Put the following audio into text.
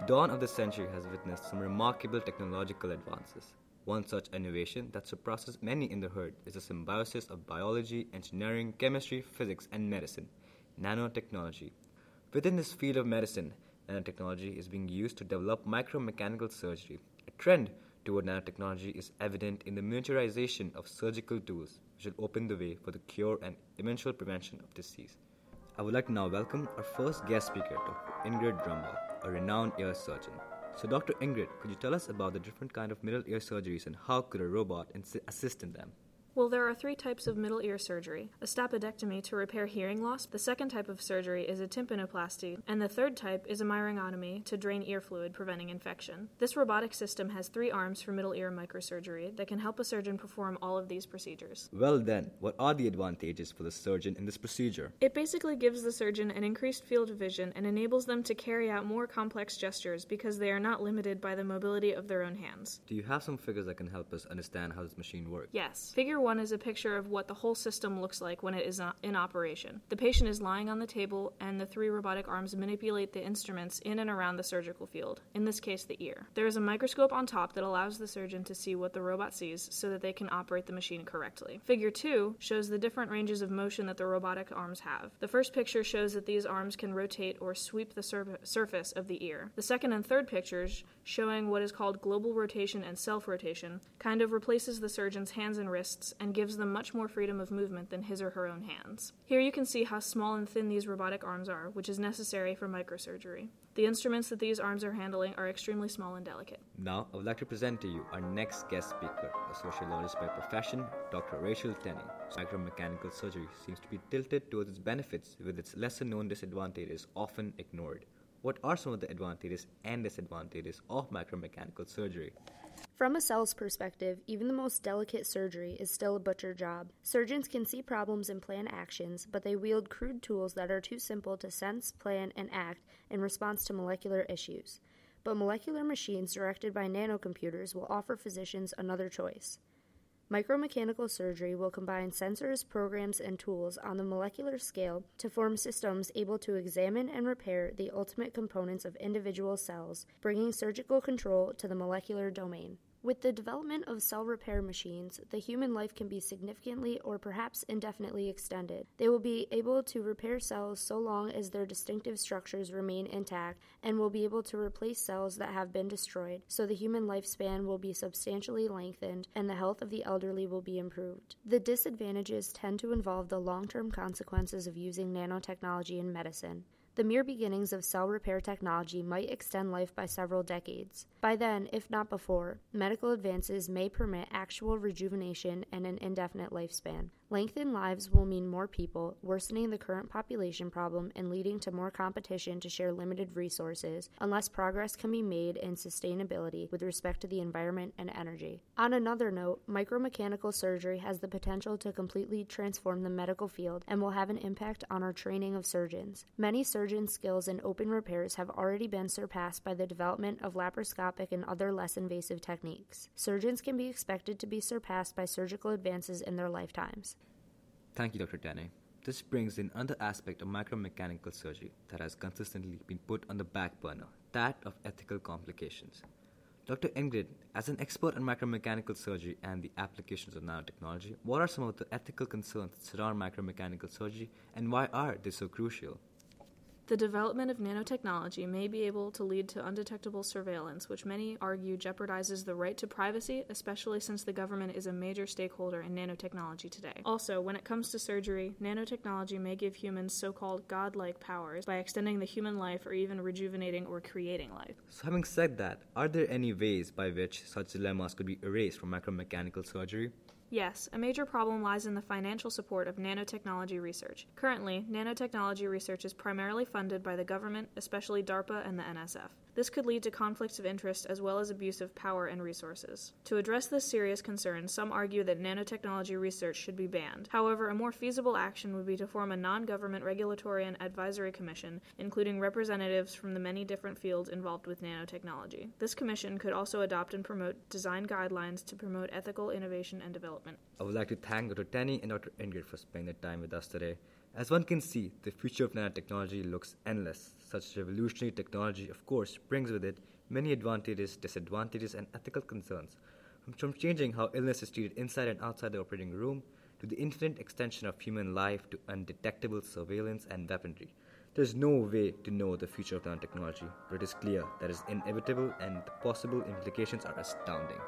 The dawn of the century has witnessed some remarkable technological advances. One such innovation that surpasses many in the herd is the symbiosis of biology, engineering, chemistry, physics, and medicine nanotechnology. Within this field of medicine, nanotechnology is being used to develop micromechanical surgery. A trend toward nanotechnology is evident in the miniaturization of surgical tools, which will open the way for the cure and eventual prevention of disease. I would like to now welcome our first guest speaker, Dr. Ingrid Rumbaugh, a renowned ear surgeon. So, Dr. Ingrid, could you tell us about the different kind of middle ear surgeries and how could a robot assist in them? Well, there are three types of middle ear surgery a stapedectomy to repair hearing loss, the second type of surgery is a tympanoplasty, and the third type is a myringotomy to drain ear fluid, preventing infection. This robotic system has three arms for middle ear microsurgery that can help a surgeon perform all of these procedures. Well, then, what are the advantages for the surgeon in this procedure? It basically gives the surgeon an increased field of vision and enables them to carry out more complex gestures because they are not limited by the mobility of their own hands. Do you have some figures that can help us understand how this machine works? Yes. Figure 1 one is a picture of what the whole system looks like when it is in operation. The patient is lying on the table, and the three robotic arms manipulate the instruments in and around the surgical field, in this case, the ear. There is a microscope on top that allows the surgeon to see what the robot sees so that they can operate the machine correctly. Figure 2 shows the different ranges of motion that the robotic arms have. The first picture shows that these arms can rotate or sweep the sur- surface of the ear. The second and third pictures, showing what is called global rotation and self rotation, kind of replaces the surgeon's hands and wrists and gives them much more freedom of movement than his or her own hands. Here you can see how small and thin these robotic arms are, which is necessary for microsurgery. The instruments that these arms are handling are extremely small and delicate. Now, I would like to present to you our next guest speaker, a sociologist by profession, Dr. Rachel Tenney. Micromechanical surgery seems to be tilted towards its benefits, with its lesser known disadvantages often ignored. What are some of the advantages and disadvantages of micromechanical surgery? From a cell's perspective, even the most delicate surgery is still a butcher job. Surgeons can see problems and plan actions, but they wield crude tools that are too simple to sense, plan, and act in response to molecular issues. But molecular machines directed by nanocomputers will offer physicians another choice. Micromechanical surgery will combine sensors, programs, and tools on the molecular scale to form systems able to examine and repair the ultimate components of individual cells, bringing surgical control to the molecular domain. With the development of cell repair machines, the human life can be significantly or perhaps indefinitely extended. They will be able to repair cells so long as their distinctive structures remain intact and will be able to replace cells that have been destroyed, so the human lifespan will be substantially lengthened and the health of the elderly will be improved. The disadvantages tend to involve the long term consequences of using nanotechnology in medicine. The mere beginnings of cell repair technology might extend life by several decades. By then, if not before, medical advances may permit actual rejuvenation and an indefinite lifespan. Lengthened lives will mean more people, worsening the current population problem and leading to more competition to share limited resources, unless progress can be made in sustainability with respect to the environment and energy. On another note, micromechanical surgery has the potential to completely transform the medical field and will have an impact on our training of surgeons. Many surgeon skills in open repairs have already been surpassed by the development of laparoscopic and other less invasive techniques. Surgeons can be expected to be surpassed by surgical advances in their lifetimes. Thank you, Dr. Tenney. This brings in another aspect of micromechanical surgery that has consistently been put on the back burner that of ethical complications. Dr. Ingrid, as an expert in micromechanical surgery and the applications of nanotechnology, what are some of the ethical concerns that surround micromechanical surgery and why are they so crucial? The development of nanotechnology may be able to lead to undetectable surveillance, which many argue jeopardizes the right to privacy, especially since the government is a major stakeholder in nanotechnology today. Also, when it comes to surgery, nanotechnology may give humans so called godlike powers by extending the human life or even rejuvenating or creating life. So, having said that, are there any ways by which such dilemmas could be erased from micromechanical surgery? Yes, a major problem lies in the financial support of nanotechnology research. Currently, nanotechnology research is primarily funded by the government, especially DARPA and the NSF. This could lead to conflicts of interest as well as abuse of power and resources. To address this serious concern, some argue that nanotechnology research should be banned. However, a more feasible action would be to form a non government regulatory and advisory commission, including representatives from the many different fields involved with nanotechnology. This commission could also adopt and promote design guidelines to promote ethical innovation and development. I would like to thank Dr. Tenney and Dr. Ingrid for spending their time with us today. As one can see, the future of nanotechnology looks endless. Such revolutionary technology, of course, brings with it many advantages, disadvantages, and ethical concerns. From changing how illness is treated inside and outside the operating room, to the infinite extension of human life to undetectable surveillance and weaponry. There's no way to know the future of nanotechnology, but it is clear that it is inevitable and the possible implications are astounding.